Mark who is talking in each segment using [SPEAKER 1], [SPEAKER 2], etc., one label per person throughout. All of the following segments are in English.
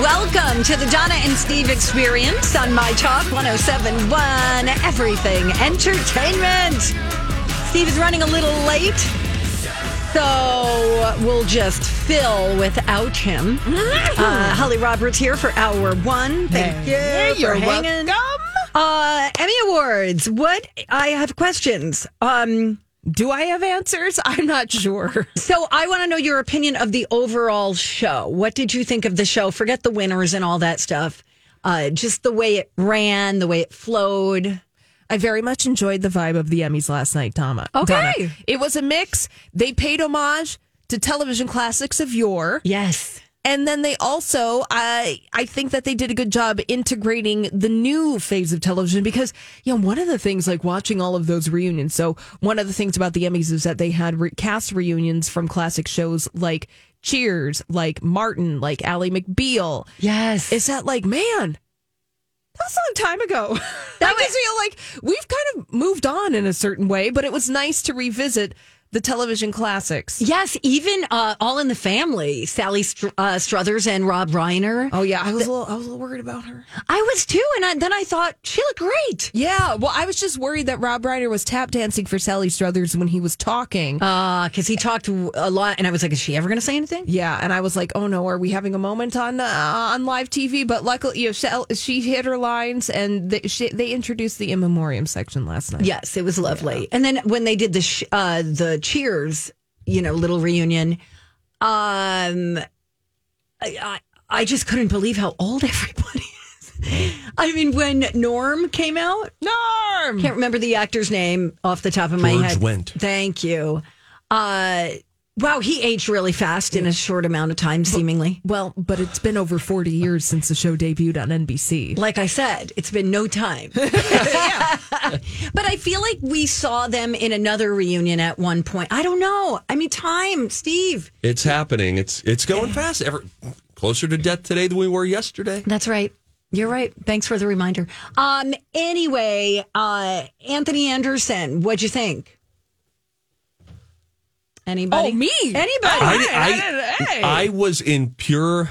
[SPEAKER 1] Welcome to the Donna and Steve experience on My Talk 1071 Everything Entertainment. Steve is running a little late, so we'll just fill without him. Uh, Holly Roberts here for hour one. Thank you for
[SPEAKER 2] you're
[SPEAKER 1] hanging. Uh, Emmy Awards. What? I have questions. Um,
[SPEAKER 2] Do I have answers? I'm not sure.
[SPEAKER 1] So I want to know your opinion of the overall show. What did you think of the show? Forget the winners and all that stuff. Uh, just the way it ran, the way it flowed.
[SPEAKER 2] I very much enjoyed the vibe of the Emmys last night, Donna.
[SPEAKER 1] Okay.
[SPEAKER 2] Donna. It was a mix. They paid homage to television classics of yore.
[SPEAKER 1] Yes.
[SPEAKER 2] And then they also, I I think that they did a good job integrating the new phase of television because, you know, one of the things like watching all of those reunions. So one of the things about the Emmys is that they had re- cast reunions from classic shows like Cheers, like Martin, like Ally McBeal.
[SPEAKER 1] Yes.
[SPEAKER 2] Is that like, man, that was a long time ago.
[SPEAKER 1] That
[SPEAKER 2] I just feel like we've kind of moved on in a certain way, but it was nice to revisit the television classics.
[SPEAKER 1] yes, even uh, All in the Family, Sally Str- uh, Struthers and Rob Reiner.
[SPEAKER 2] Oh yeah, I was a little, I was a little worried about her.
[SPEAKER 1] I was too, and I, then I thought she looked great.
[SPEAKER 2] Yeah, well, I was just worried that Rob Reiner was tap dancing for Sally Struthers when he was talking.
[SPEAKER 1] because he talked a lot, and I was like, "Is she ever going to say anything?"
[SPEAKER 2] yeah, and I was like, "Oh no, are we having a moment on uh, on live TV?" But luckily, you know, she hit her lines, and they, she, they introduced the in memoriam section last night.
[SPEAKER 1] Yes, it was lovely. And then when they did the sh- uh, the Cheers, you know, little reunion, um, I, I I just couldn't believe how old everybody is. I mean, when Norm came out,
[SPEAKER 2] Norm.
[SPEAKER 1] can't remember the actor's name off the top of my
[SPEAKER 3] George
[SPEAKER 1] head.
[SPEAKER 3] Wendt.
[SPEAKER 1] Thank you. Uh, wow, he aged really fast in a short amount of time, seemingly.
[SPEAKER 2] Well, but it's been over forty years since the show debuted on NBC.
[SPEAKER 1] Like I said, it's been no time. but I feel like we saw them in another reunion at one point. I don't know. I mean, time, Steve.
[SPEAKER 3] It's happening. It's it's going fast. Ever closer to death today than we were yesterday.
[SPEAKER 1] That's right. You're right. Thanks for the reminder. Um. Anyway, uh, Anthony Anderson, what'd you think? Anybody?
[SPEAKER 2] Oh, me?
[SPEAKER 1] Anybody?
[SPEAKER 3] I, I, I was in pure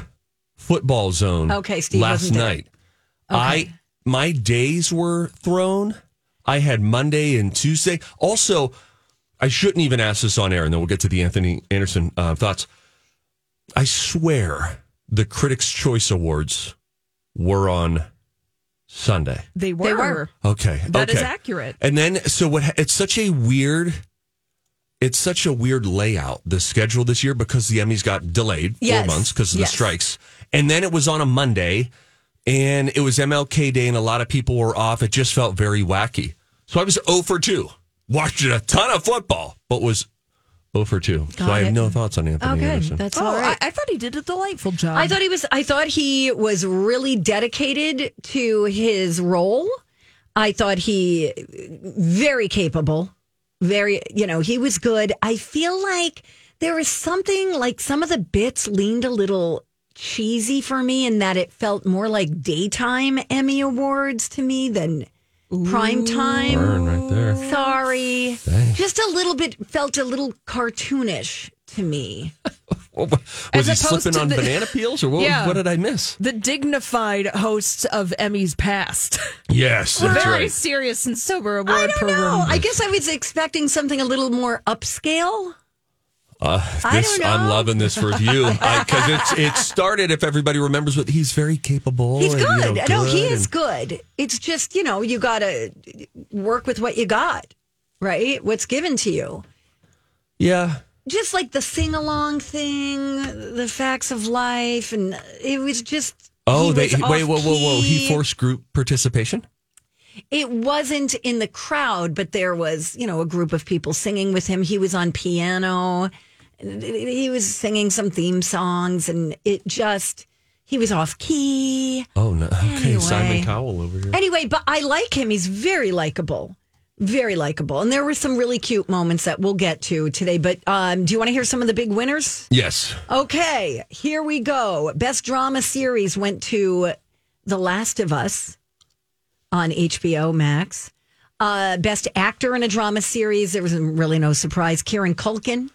[SPEAKER 3] football zone.
[SPEAKER 1] Okay, Steve
[SPEAKER 3] last
[SPEAKER 1] wasn't there.
[SPEAKER 3] night. I my days were thrown. I had Monday and Tuesday. Also, I shouldn't even ask this on air, and then we'll get to the Anthony Anderson uh, thoughts. I swear, the Critics' Choice Awards were on Sunday.
[SPEAKER 2] They were.
[SPEAKER 1] They were.
[SPEAKER 3] Okay,
[SPEAKER 2] That is
[SPEAKER 3] okay.
[SPEAKER 2] accurate.
[SPEAKER 3] And then, so what? It's such a weird. It's such a weird layout the schedule this year because the Emmys got delayed
[SPEAKER 1] Yes.
[SPEAKER 3] four months because of
[SPEAKER 1] Yes.
[SPEAKER 3] the strikes, and then it was on a Monday, and it was MLK Day, and a lot of people were off. It just felt very wacky. So I was 0 for two. Watched a ton of football, but was 0 for two. so
[SPEAKER 1] Got
[SPEAKER 3] I have no thoughts on Anthony oh,
[SPEAKER 1] Okay,
[SPEAKER 3] Anderson.
[SPEAKER 1] that's
[SPEAKER 2] Oh,
[SPEAKER 1] all right.
[SPEAKER 2] I, I thought he did a delightful job.
[SPEAKER 1] I thought he was. I thought he was really dedicated to his role. I thought he very capable. Very, you know, he was good. I feel like there was something like some of the bits leaned a little cheesy for me, in that it felt more like daytime Emmy awards to me than prime time.
[SPEAKER 3] Burn right there.
[SPEAKER 1] Sorry, just a little bit felt a little cartoonish to me.
[SPEAKER 3] Was
[SPEAKER 2] As
[SPEAKER 3] he slipping on
[SPEAKER 2] the-
[SPEAKER 3] banana peels, or what,
[SPEAKER 2] Yeah.
[SPEAKER 3] what did I miss?
[SPEAKER 2] the dignified hosts of Emmys past.
[SPEAKER 3] Yes, that's
[SPEAKER 2] Very
[SPEAKER 3] right.
[SPEAKER 2] serious and sober award
[SPEAKER 1] I don't
[SPEAKER 2] program.
[SPEAKER 1] know. I guess I was expecting something a little more upscale.
[SPEAKER 3] Uh,
[SPEAKER 1] I
[SPEAKER 3] this,
[SPEAKER 1] don't
[SPEAKER 3] I'm loving this review because it's it started. If everybody remembers, what he's very capable.
[SPEAKER 1] He's
[SPEAKER 3] and,
[SPEAKER 1] good.
[SPEAKER 3] you know,
[SPEAKER 1] no, he is
[SPEAKER 3] and-
[SPEAKER 1] good. It's just, you know, you got to work with what you got, right? What's given to you.
[SPEAKER 3] Yeah,
[SPEAKER 1] Just like the sing along thing, the facts of life. And it was just.
[SPEAKER 3] Oh,
[SPEAKER 1] he
[SPEAKER 3] they wait, whoa, whoa, whoa! He forced group participation.
[SPEAKER 1] It wasn't in the crowd, but there was, you know, a group of people singing with him. He was on piano. He was singing some theme songs, and it just, he was off key.
[SPEAKER 3] Oh no! Okay,
[SPEAKER 1] Anyway.
[SPEAKER 3] Simon Cowell over here.
[SPEAKER 1] Anyway, but I like him. He's very likable. Very likable. And there were some really cute moments that we'll get to today. But um, do you want to hear some of the big winners?
[SPEAKER 3] Yes,
[SPEAKER 1] Okay, here we go. Best drama series went to The Last of Us on HBO Max. Uh, best actor in a drama series, there was really no surprise. Kieran Culkin,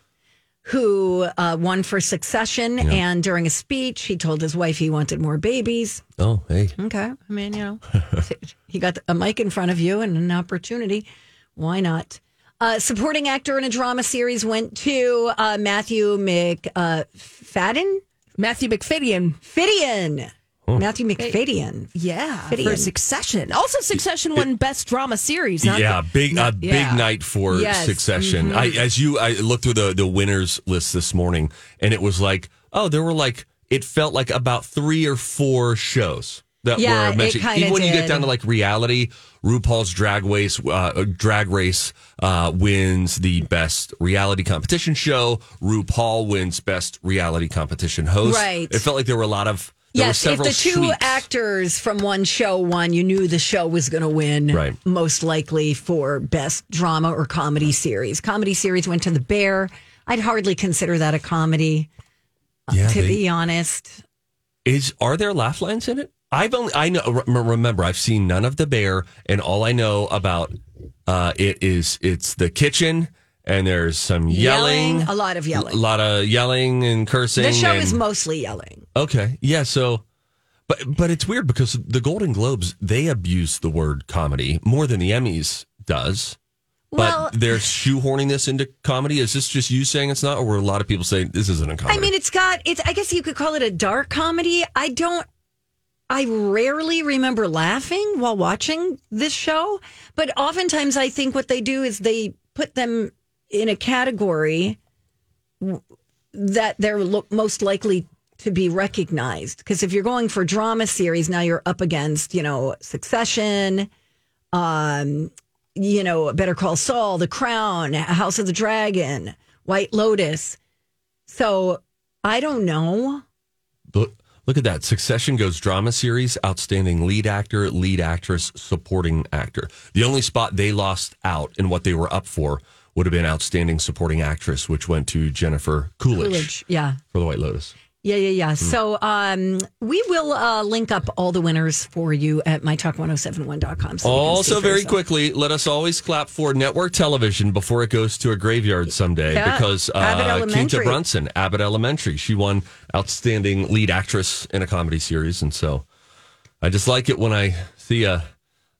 [SPEAKER 1] who uh, won for Succession, and during a speech, he told his wife he wanted more babies.
[SPEAKER 3] Oh, hey.
[SPEAKER 1] Okay, I mean, you know, he got a mic in front of you and an opportunity. Why not? Uh, supporting actor in a drama series went to uh, Matthew McFadden.
[SPEAKER 2] Matthew McFadden.
[SPEAKER 1] Fidian. Matthew McFadden.
[SPEAKER 2] Yeah,
[SPEAKER 1] Fidian.
[SPEAKER 2] for Succession. Also, Succession won Best Drama Series. Not
[SPEAKER 3] yeah,
[SPEAKER 2] the-
[SPEAKER 3] big
[SPEAKER 2] not-
[SPEAKER 3] a
[SPEAKER 2] yeah.
[SPEAKER 3] big night for
[SPEAKER 1] Yes. Mm-hmm.
[SPEAKER 3] Succession. I, as you, I looked through the the winners list this morning, and it was like, oh, there were like it felt like about three or four shows that
[SPEAKER 1] Yeah,
[SPEAKER 3] were mentioned. Even when you get down to like reality, RuPaul's Drag Race, uh, Drag Race uh, wins the best reality competition show. RuPaul wins best reality competition host.
[SPEAKER 1] Right.
[SPEAKER 3] It felt like there were a lot of there
[SPEAKER 1] Yes, if the two
[SPEAKER 3] sweeps.
[SPEAKER 1] actors from one show won, you knew the show was going to win.
[SPEAKER 3] Right.
[SPEAKER 1] Most likely for best drama or comedy series. Comedy series went to The Bear. I'd hardly consider that a comedy,
[SPEAKER 3] yeah,
[SPEAKER 1] to
[SPEAKER 3] they-
[SPEAKER 1] be honest.
[SPEAKER 3] Is are there laugh lines in it? I've only I know remember I've seen none of the bear, and all I know about uh, it is it's the kitchen, and there's some yelling,
[SPEAKER 1] a lot of yelling, a
[SPEAKER 3] lot of yelling and cursing.
[SPEAKER 1] The show
[SPEAKER 3] and-
[SPEAKER 1] is mostly yelling.
[SPEAKER 3] okay, yeah. So, but but it's weird because the Golden Globes they abuse the word comedy more than the Emmys does. But
[SPEAKER 1] Well-
[SPEAKER 3] they're shoehorning this into comedy. Is this just you saying it's not, or were a lot of people saying this isn't a comedy?
[SPEAKER 1] I mean, it's got it's. I guess you could call it a dark comedy. I don't. I rarely remember laughing while watching this show, but oftentimes I think what they do is they put them in a category that they're lo- most likely to be recognized. Because if you're going for drama series, now you're up against you know Succession, um, you know Better Call Saul, The Crown, House of the Dragon, White Lotus. So I don't know.
[SPEAKER 3] Look, look at that. Succession goes drama series, outstanding lead actor, lead actress, supporting actor. The only spot they lost out in what they were up for would have been outstanding supporting actress, which went to Jennifer Coolidge,
[SPEAKER 1] Coolidge. Yeah.
[SPEAKER 3] for The White Lotus.
[SPEAKER 1] Yeah, yeah, yeah. So um, we will uh, link up all the winners for you at mytalk1071.com. So you can see
[SPEAKER 3] Also, very
[SPEAKER 1] yourself.
[SPEAKER 3] quickly, let us always clap for network television before it goes to a graveyard someday
[SPEAKER 1] Yeah,
[SPEAKER 3] because uh, Quinta Brunson, Abbott Elementary, she won outstanding lead actress in a comedy series. And so I just like it when I see a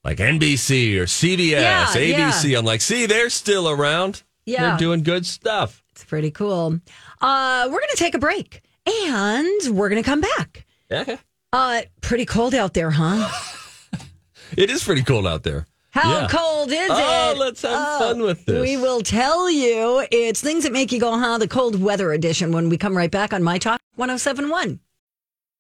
[SPEAKER 3] like NBC or CBS,
[SPEAKER 1] Yeah,
[SPEAKER 3] ABC.
[SPEAKER 1] yeah.
[SPEAKER 3] I'm like, see, they're still around.
[SPEAKER 1] Yeah.
[SPEAKER 3] They're doing good stuff.
[SPEAKER 1] It's pretty cool. Uh, we're going to take a break and we're going to come back.
[SPEAKER 3] Okay.
[SPEAKER 1] Uh, pretty cold out there, huh?
[SPEAKER 3] It is pretty cold out there.
[SPEAKER 1] How
[SPEAKER 3] Yeah.
[SPEAKER 1] cold is
[SPEAKER 3] Oh,
[SPEAKER 1] it?
[SPEAKER 3] let's have fun with this.
[SPEAKER 1] We will tell you. It's things that make you go, huh? The cold weather edition when we come right back on My Talk 1071.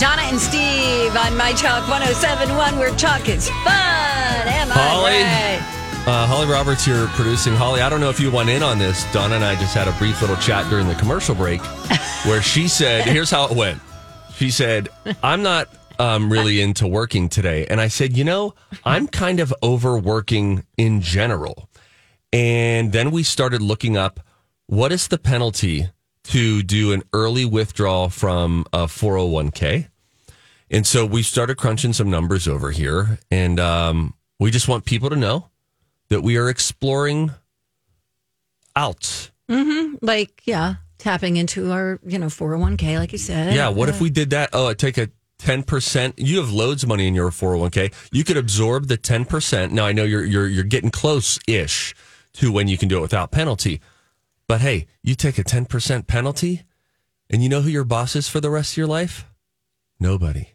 [SPEAKER 1] Donna and Steve on My Talk 1071, where talk is fun. Am I
[SPEAKER 3] Holly.
[SPEAKER 1] right?
[SPEAKER 3] Uh, Holly Roberts here producing. Holly, I don't know if you went in on this. Donna and I just had a brief little chat during the commercial break where she said, here's how it went. She said, I'm not um, really into working today. And I said, you know, I'm kind of overworking in general. And then we started looking up what is the penalty to do an early withdrawal from a 401k. And so we started crunching some numbers over here. And um, we just want people to know that we are exploring outs.
[SPEAKER 1] Like, yeah, tapping into our, you know, 401k, like you said.
[SPEAKER 3] Yeah, what if we did that? Oh, I take a 10%. You have loads of money in your 401k. You could absorb the 10%. Now I know you're you're you're getting close-ish to when you can do it without penalty. But hey, you take a 10% penalty and you know who your boss is for the rest of your life? Nobody.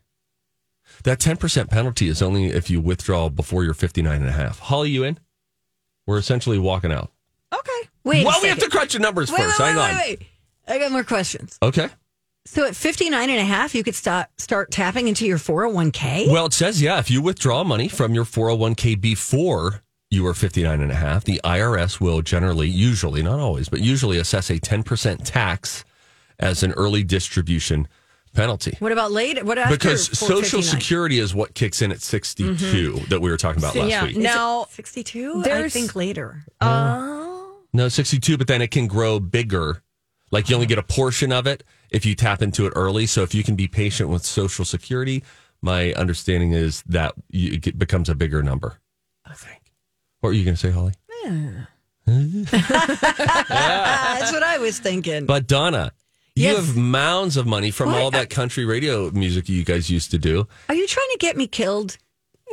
[SPEAKER 3] That 10% penalty is only if you withdraw before you're 59 and a half. Holly, you in? We're essentially walking out.
[SPEAKER 2] Okay.
[SPEAKER 1] Wait.
[SPEAKER 3] well, we have to crunch the numbers
[SPEAKER 1] Wait,
[SPEAKER 3] first.
[SPEAKER 1] wait,
[SPEAKER 3] Hang
[SPEAKER 1] wait,
[SPEAKER 3] on.
[SPEAKER 1] wait, wait. I got more questions.
[SPEAKER 3] Okay.
[SPEAKER 1] So at 59 and a half, you could start start tapping into your 401k?
[SPEAKER 3] Well, it says, yeah, if you withdraw money from your 401k before you are 59 and a half, the IRS will generally, usually, not always, but usually assess a 10% tax as an early distribution penalty.
[SPEAKER 1] What about later? What after
[SPEAKER 3] Because Social Security is what kicks in at 62 mm-hmm. that we were talking about last
[SPEAKER 2] yeah.
[SPEAKER 3] week.
[SPEAKER 2] Now,
[SPEAKER 1] 62? I
[SPEAKER 2] there's-
[SPEAKER 1] think later.
[SPEAKER 2] Oh.
[SPEAKER 3] No, 62, but then it can grow bigger. Like you only get a portion of it if you tap into it early. So if you can be patient with Social Security, my understanding is that you, it becomes a bigger number. I think. What were you going to say, Holly?
[SPEAKER 1] Ah, that's what I was thinking.
[SPEAKER 3] But Donna, you
[SPEAKER 1] Yes.
[SPEAKER 3] have mounds of money from
[SPEAKER 1] What?
[SPEAKER 3] all that country radio music you guys used to do.
[SPEAKER 1] Are you trying to get me killed?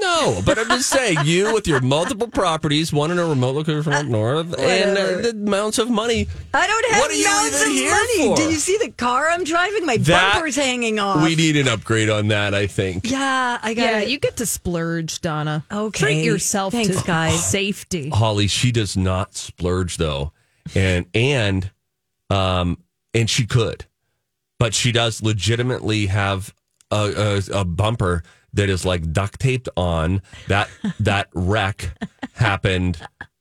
[SPEAKER 3] No, but I'm just saying, you with your multiple properties, one in a remote location from up north, and uh, the amounts of money.
[SPEAKER 1] I don't have
[SPEAKER 3] What are you
[SPEAKER 1] mounds of
[SPEAKER 3] here
[SPEAKER 1] money.
[SPEAKER 3] for?
[SPEAKER 1] Do you see the car I'm driving? My
[SPEAKER 3] That-
[SPEAKER 1] bumper's hanging off.
[SPEAKER 3] We need an upgrade on that, I think.
[SPEAKER 1] yeah, I got
[SPEAKER 2] Yeah,
[SPEAKER 1] it.
[SPEAKER 2] you get to splurge, Donna.
[SPEAKER 1] Okay.
[SPEAKER 2] Treat yourself
[SPEAKER 1] Thanks,
[SPEAKER 2] to
[SPEAKER 1] guys.
[SPEAKER 2] safety.
[SPEAKER 3] Holly, she does not splurge though, and and um and she could, but she does legitimately have a, a, a bumper that is like duct taped on. That that wreck happened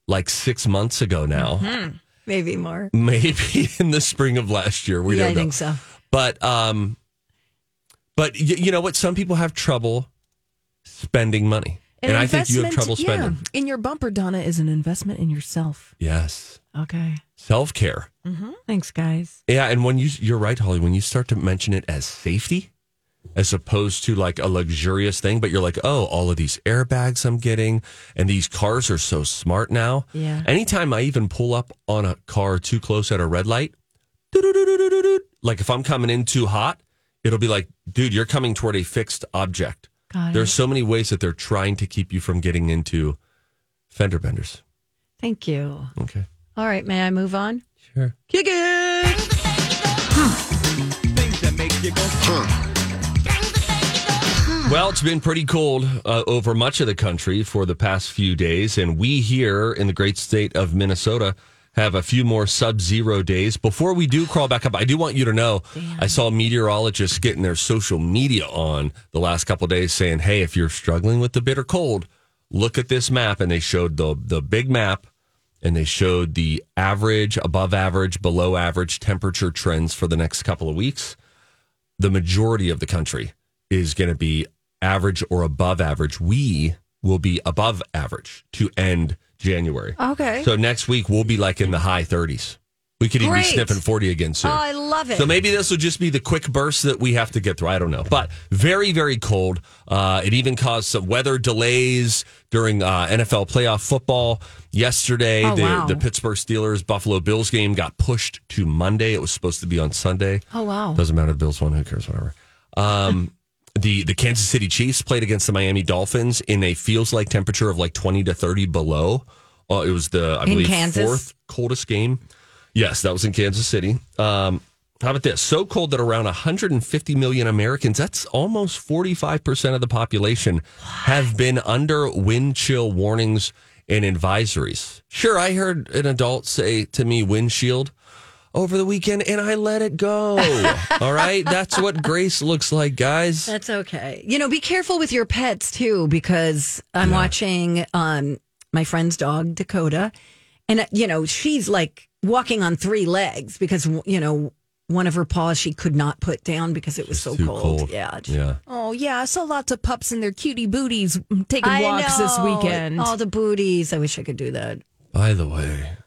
[SPEAKER 3] like six months ago now,
[SPEAKER 1] Maybe more.
[SPEAKER 3] maybe in the spring of last year. We
[SPEAKER 1] yeah,
[SPEAKER 3] don't
[SPEAKER 1] I
[SPEAKER 3] know.
[SPEAKER 1] think so.
[SPEAKER 3] But um, but y- you know what? Some people have trouble spending money, and, I think you have trouble spending.
[SPEAKER 2] Yeah, in your bumper, Donna, is an investment in yourself.
[SPEAKER 3] Yes,
[SPEAKER 1] Okay.
[SPEAKER 3] self care.
[SPEAKER 1] Thanks, guys.
[SPEAKER 3] Yeah, and when you you're right, Holly, when you start to mention it as safety as opposed to like a luxurious thing, but you're like, oh, all of these airbags I'm getting, and these cars are so smart now.
[SPEAKER 1] Yeah.
[SPEAKER 3] Anytime I even pull up on a car too close at a red light, like if I'm coming in too hot, it'll be like, dude, you're coming toward a fixed object.
[SPEAKER 1] Got
[SPEAKER 3] There's
[SPEAKER 1] it.
[SPEAKER 3] so many ways that they're trying to keep you from getting into fender benders.
[SPEAKER 1] Thank you.
[SPEAKER 3] Okay.
[SPEAKER 1] All right, may I move on?
[SPEAKER 3] Sure.
[SPEAKER 1] Kick it.
[SPEAKER 3] Well, it's been pretty cold uh, over much of the country for the past few days, and we here in the great state of Minnesota have a few more sub-zero days. Before we do crawl back up, I do want you to know I saw meteorologists getting their social media on the last couple of days, saying, "Hey, if you're struggling with the bitter cold, look at this map." And they showed the the big map, and they showed the average, above average, below average temperature trends for the next couple of weeks the majority of the country is going to be average or above average. We will be above average to end January.
[SPEAKER 1] Okay.
[SPEAKER 3] So next week we'll be like in the high 30s. We could even
[SPEAKER 1] Great.
[SPEAKER 3] be sniffing 40 again soon.
[SPEAKER 1] Oh, I love it.
[SPEAKER 3] So maybe this will just be the quick burst that we have to get through. I don't know, but very, very cold. Uh, it even caused some weather delays during uh, NFL playoff football yesterday.
[SPEAKER 1] Oh,
[SPEAKER 3] the,
[SPEAKER 1] wow.
[SPEAKER 3] the Pittsburgh Steelers Buffalo Bills game got pushed to Monday. It was supposed to be on Sunday.
[SPEAKER 1] Oh, wow.
[SPEAKER 3] Doesn't matter. The Bills won. Who cares? Whatever. Um, the the Kansas City Chiefs played against the Miami Dolphins in a feels like temperature of like twenty to thirty below. Uh, it was the I
[SPEAKER 1] In
[SPEAKER 3] believe
[SPEAKER 1] Kansas?
[SPEAKER 3] fourth coldest game. Yes, that was in Kansas City. Um, how about this? So cold that around 150 million Americans, that's almost 45% of the population, have been under wind chill warnings and advisories. Sure, I heard an adult say to me, windshield over the weekend, and I let it go. All right. That's what grace looks like, guys.
[SPEAKER 1] That's okay. You know, be careful with your pets too, because I'm watching um, my friend's dog Dakota, and uh, you know she's like walking on three legs because you know one of her paws she could not put down because it was so cold.
[SPEAKER 3] cold.
[SPEAKER 1] Yeah.
[SPEAKER 3] Yeah.
[SPEAKER 2] Oh yeah, I saw lots of pups and their cutie booties taking
[SPEAKER 1] I
[SPEAKER 2] walks this weekend.
[SPEAKER 1] All the booties. I wish I could do that.
[SPEAKER 3] By the way,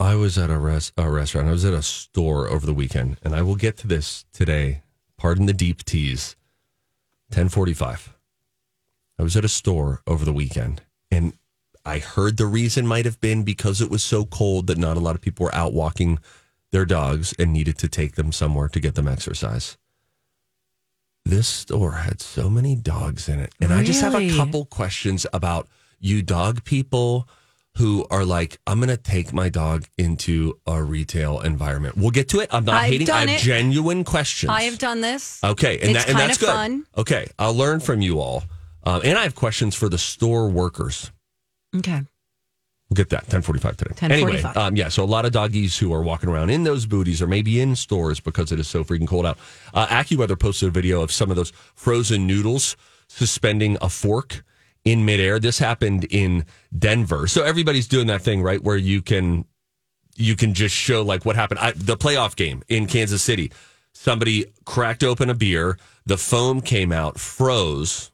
[SPEAKER 3] I was at a, res- a restaurant. I was at a store over the weekend, and I will get to this today. Pardon the deep tease. Ten forty-five. I was at a store over the weekend, and I heard the reason might have been because it was so cold that not a lot of people were out walking their dogs and needed to take them somewhere to get them exercise. This store had so many dogs in it, and I just have a couple questions about you dog people who are like, I'm going to take my dog into a retail environment. We'll get to it. I'm not
[SPEAKER 1] I've
[SPEAKER 3] hating. I have
[SPEAKER 1] it.
[SPEAKER 3] genuine questions.
[SPEAKER 1] I have done this.
[SPEAKER 3] Okay, and,
[SPEAKER 1] It's
[SPEAKER 3] that, and
[SPEAKER 1] kind
[SPEAKER 3] that's
[SPEAKER 1] of
[SPEAKER 3] good.
[SPEAKER 1] fun.
[SPEAKER 3] Okay, I'll learn from you all. Um, and I have questions for the store workers.
[SPEAKER 1] Okay.
[SPEAKER 3] We'll get that 1045 today.
[SPEAKER 1] 10:45.
[SPEAKER 3] Anyway, um, yeah, so a lot of doggies who are walking around in those booties or maybe in stores because it is so freaking cold out. Uh, AccuWeather posted a video of some of those frozen noodles suspending a fork in midair. This happened in Denver. So everybody's doing that thing, right, where you can you can just show like what happened. I, the playoff game in Kansas City, somebody cracked open a beer, the foam came out, froze,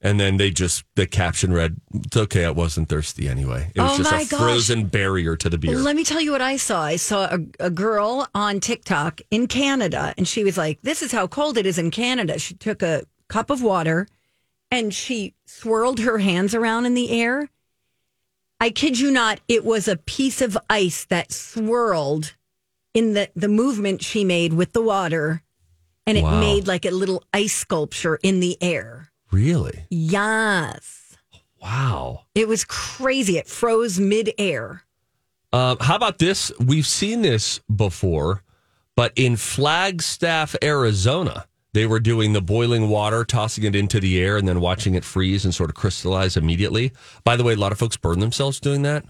[SPEAKER 3] and then they just the caption read, "It's okay, I wasn't thirsty anyway." It was
[SPEAKER 1] Oh
[SPEAKER 3] just a
[SPEAKER 1] gosh.
[SPEAKER 3] frozen barrier to the beer.
[SPEAKER 1] Let me tell you what I saw. I saw a, a girl on TikTok in Canada, and she was like, This is how cold it is in Canada. She took a cup of water and she swirled her hands around in the air. I kid you not, it was a piece of ice that swirled in the, the movement she made with the water, and it
[SPEAKER 3] Wow.
[SPEAKER 1] made like a little ice sculpture in the air.
[SPEAKER 3] really?
[SPEAKER 1] Yes.
[SPEAKER 3] Wow.
[SPEAKER 1] It was crazy. It froze midair.
[SPEAKER 3] Uh, how about this? We've seen this before, but in Flagstaff, Arizona, they were doing the boiling water, tossing it into the air, and then watching it freeze and sort of crystallize immediately. By the way, a lot of folks burn themselves doing that.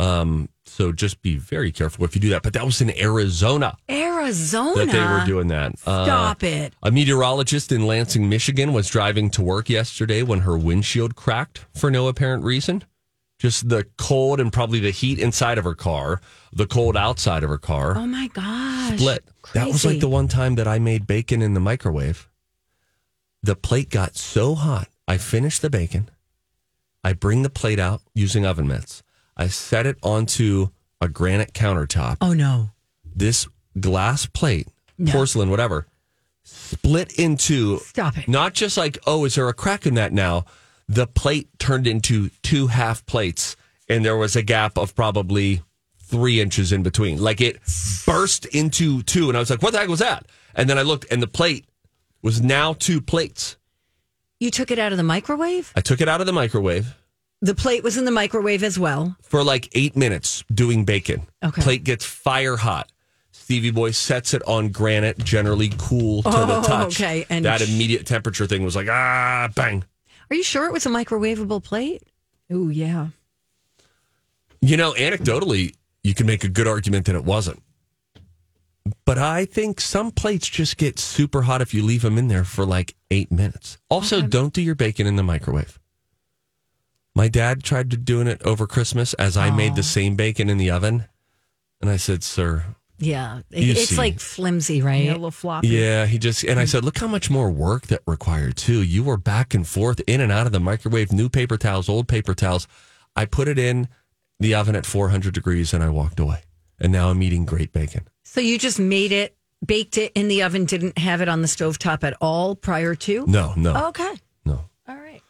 [SPEAKER 3] Um, so just be very careful if you do that. But that was in Arizona
[SPEAKER 1] Arizona.
[SPEAKER 3] that they were doing that. Uh,
[SPEAKER 1] Stop it.
[SPEAKER 3] a meteorologist in Lansing, Michigan was driving to work yesterday when her windshield cracked for no apparent reason. Just the cold and probably the heat inside of her car, the cold outside of her car
[SPEAKER 1] Oh my gosh.
[SPEAKER 3] split. That was like the one time that I made bacon in the microwave. The plate got so hot. I finished the bacon. I bring the plate out using oven mitts. I set it onto a granite countertop.
[SPEAKER 1] Oh no.
[SPEAKER 3] This glass plate,
[SPEAKER 1] No.
[SPEAKER 3] porcelain, whatever, split into
[SPEAKER 1] Stop it.
[SPEAKER 3] not just like, oh, is there a crack in that now? The plate turned into two half plates, and there was a gap of probably three inches in between. Like it burst into two, and I was like, what the heck was that? And then I looked, and the plate was now two plates.
[SPEAKER 1] You took it out of the microwave?
[SPEAKER 3] I took it out of the microwave
[SPEAKER 1] The plate was in the microwave as well.
[SPEAKER 3] for like eight minutes doing bacon.
[SPEAKER 1] Okay.
[SPEAKER 3] Plate gets fire hot. Stevie Boy sets it on granite, generally cool to the
[SPEAKER 1] Oh,
[SPEAKER 3] touch.
[SPEAKER 1] okay, and-
[SPEAKER 3] that immediate temperature thing was like, ah, bang.
[SPEAKER 1] Are you sure it was a microwavable plate?
[SPEAKER 2] Oh, yeah.
[SPEAKER 3] You know, anecdotally, you can make a good argument that it wasn't. But I think some plates just get super hot if you leave them in there for like eight minutes. Also, don't do your bacon in the microwave. My dad tried to doing it over Christmas as I made the oh. same bacon in the oven. And I said, sir,
[SPEAKER 1] Yeah.
[SPEAKER 3] You
[SPEAKER 1] it's
[SPEAKER 3] see.
[SPEAKER 1] like flimsy, right?
[SPEAKER 2] Yeah, a little floppy.
[SPEAKER 3] yeah, he just, and I said, look how much more work that required too. You were back and forth in and out of the microwave, new paper towels, old paper towels. I put it in the oven at 400 degrees and I walked away. And now I'm eating great bacon.
[SPEAKER 1] So you just made it, baked it in the oven, didn't have it on the stovetop at all prior to?
[SPEAKER 3] No, no,
[SPEAKER 1] Okay.
[SPEAKER 3] no.
[SPEAKER 1] All right.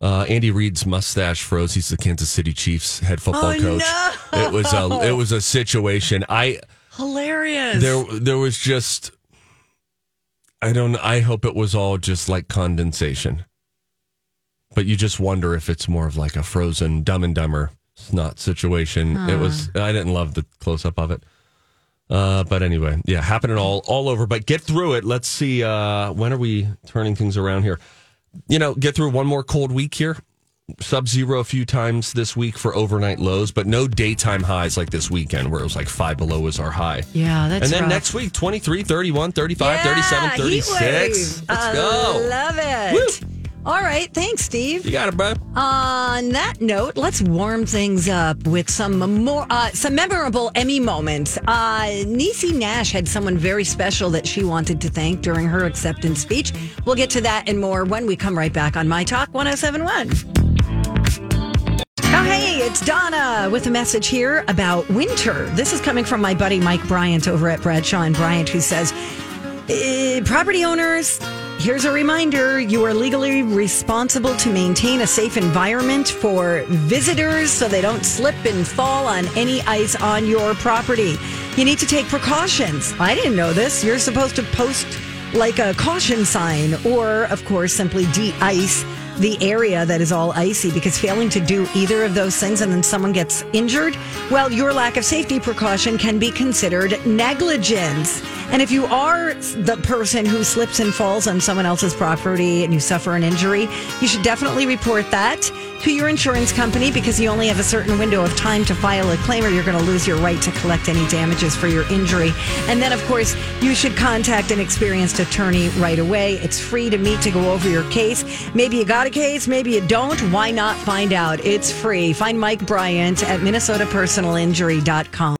[SPEAKER 3] Uh, Andy Reid's mustache froze. He's the Kansas City Chiefs head football
[SPEAKER 1] Oh,
[SPEAKER 3] coach.
[SPEAKER 1] no.
[SPEAKER 3] It was a it was a situation. I
[SPEAKER 1] Hilarious.
[SPEAKER 3] there there was just I don't I hope it was all just like condensation. But you just wonder if it's more of like a frozen dumb and dumber snot situation. It was I didn't love the close up of it. Uh, but anyway, yeah, happening all all over. But get through it. Let's see. Uh, when are we turning things around here? You know, get through one more cold week here. Sub zero a few times this week for overnight lows, but no daytime highs like this weekend where it was like five below was our high.
[SPEAKER 1] yeah, that's
[SPEAKER 3] and then
[SPEAKER 1] rough.
[SPEAKER 3] next week, 23, 31, 35,
[SPEAKER 1] Yeah,
[SPEAKER 3] 37, 36. Let's
[SPEAKER 1] I
[SPEAKER 3] go.
[SPEAKER 1] Love it. All right. Thanks, Steve.
[SPEAKER 3] You got it, bro.
[SPEAKER 1] On that note, let's warm things up with some more, uh, some memorable Emmy moments. Uh, Niecy Nash had someone very special that she wanted to thank during her acceptance speech. We'll get to that and more when we come right back on My Talk 1071. It's Donna with a message here about winter. This is coming from my buddy Mike Bryant over at Bradshaw and Bryant, who says, "Eh, Property owners, here's a reminder you are legally responsible to maintain a safe environment for visitors so they don't slip and fall on any ice on your property. You need to take precautions. I didn't know this. You're supposed to post like a caution sign or, of course, simply de ice the area that is all icy because failing to do either of those things and then someone gets injured, well, your lack of safety precaution can be considered negligence. And if you are the person who slips and falls on someone else's property and you suffer an injury, you should definitely report that to your insurance company because you only have a certain window of time to file a claim or you're going to lose your right to collect any damages for your injury. And then, of course, you should contact an experienced attorney right away. It's free to meet to go over your case. Maybe you got a case, maybe you don't. Why not find out? It's free. Find Mike Bryant at minnesotapersonalinjury.com.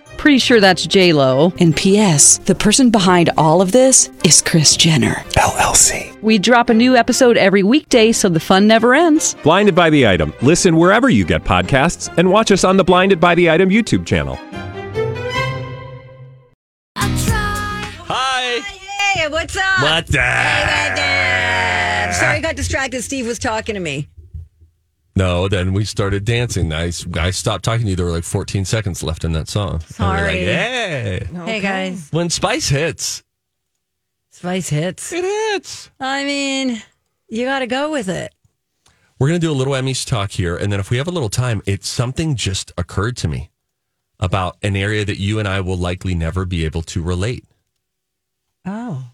[SPEAKER 4] Pretty sure that's J Lo.
[SPEAKER 5] And P.S. The person behind all of this is Kris Jenner
[SPEAKER 6] LLC.
[SPEAKER 4] We drop a new episode every weekday, so the fun never ends.
[SPEAKER 6] Blinded by the item. Listen wherever you get podcasts, and watch us on the Blinded by the Item YouTube channel.
[SPEAKER 3] Hi.
[SPEAKER 1] Hey, what's up?
[SPEAKER 3] What the?
[SPEAKER 1] I'm sorry I got distracted. Steve was talking to me.
[SPEAKER 3] No, then we started dancing. I, I stopped talking to you. There were like 14 seconds left in that song. And we were
[SPEAKER 1] Sorry.
[SPEAKER 3] Like, hey.
[SPEAKER 1] Hey, guys.
[SPEAKER 3] When Spice hits,
[SPEAKER 1] Spice hits.
[SPEAKER 3] it hits.
[SPEAKER 1] I mean, you got to go with it.
[SPEAKER 3] We're going to do a little Emmys talk here. And then if we have a little time, it's something just occurred to me about an area that you and I will likely never be able to relate.
[SPEAKER 1] Oh,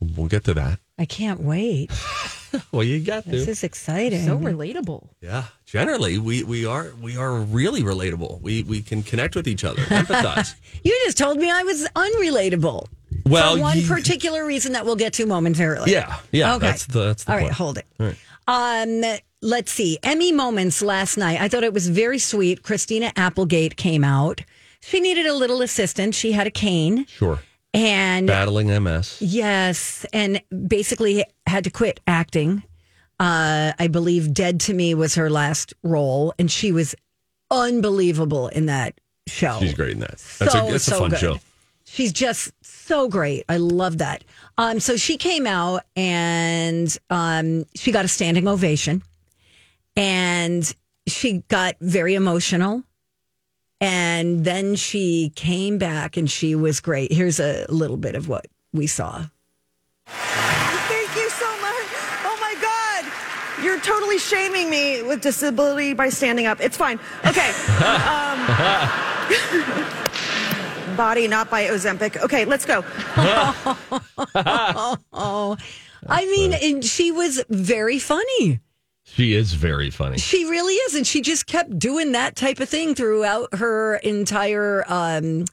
[SPEAKER 3] We'll get to that.
[SPEAKER 1] I can't wait.
[SPEAKER 3] Well, you got
[SPEAKER 1] This
[SPEAKER 3] to.
[SPEAKER 1] is exciting.
[SPEAKER 2] So relatable.
[SPEAKER 3] Yeah. Generally, we, we are we are really relatable. We we can connect with each other, empathize.
[SPEAKER 1] you just told me I was unrelatable.
[SPEAKER 3] well,
[SPEAKER 1] for one
[SPEAKER 3] you-
[SPEAKER 1] particular reason that we'll get to momentarily.
[SPEAKER 3] Yeah, yeah.
[SPEAKER 1] Okay.
[SPEAKER 3] That's the that's the
[SPEAKER 1] All right,
[SPEAKER 3] point.
[SPEAKER 1] hold it.
[SPEAKER 3] All right.
[SPEAKER 1] Um, let's see. Emmy moments last night. I thought it was very sweet. Christina Applegate came out. She needed a little assistance. She had a cane
[SPEAKER 3] Sure.
[SPEAKER 1] and
[SPEAKER 3] Battling MS.
[SPEAKER 1] yes, and basically had to quit acting. Uh, I believe Dead to Me was her last role, and she was unbelievable in that show.
[SPEAKER 3] She's great in that. That's
[SPEAKER 1] So,
[SPEAKER 3] a that's
[SPEAKER 1] so
[SPEAKER 3] a fun
[SPEAKER 1] good.
[SPEAKER 3] show.
[SPEAKER 1] She's just so great. I love that. Um, so she came out and um, she got a standing ovation, and she got very emotional. And then she came back and she was great. Here's a little bit of what we saw.
[SPEAKER 7] Thank you so much. Oh my God. You're totally shaming me with disability by standing up. It's fine. Okay. Um, body, not by Ozempic. Okay, let's go.
[SPEAKER 1] Oh, I mean, and she was very funny.
[SPEAKER 3] She is very funny.
[SPEAKER 1] She really is, and she just kept doing that type of thing throughout her entire um,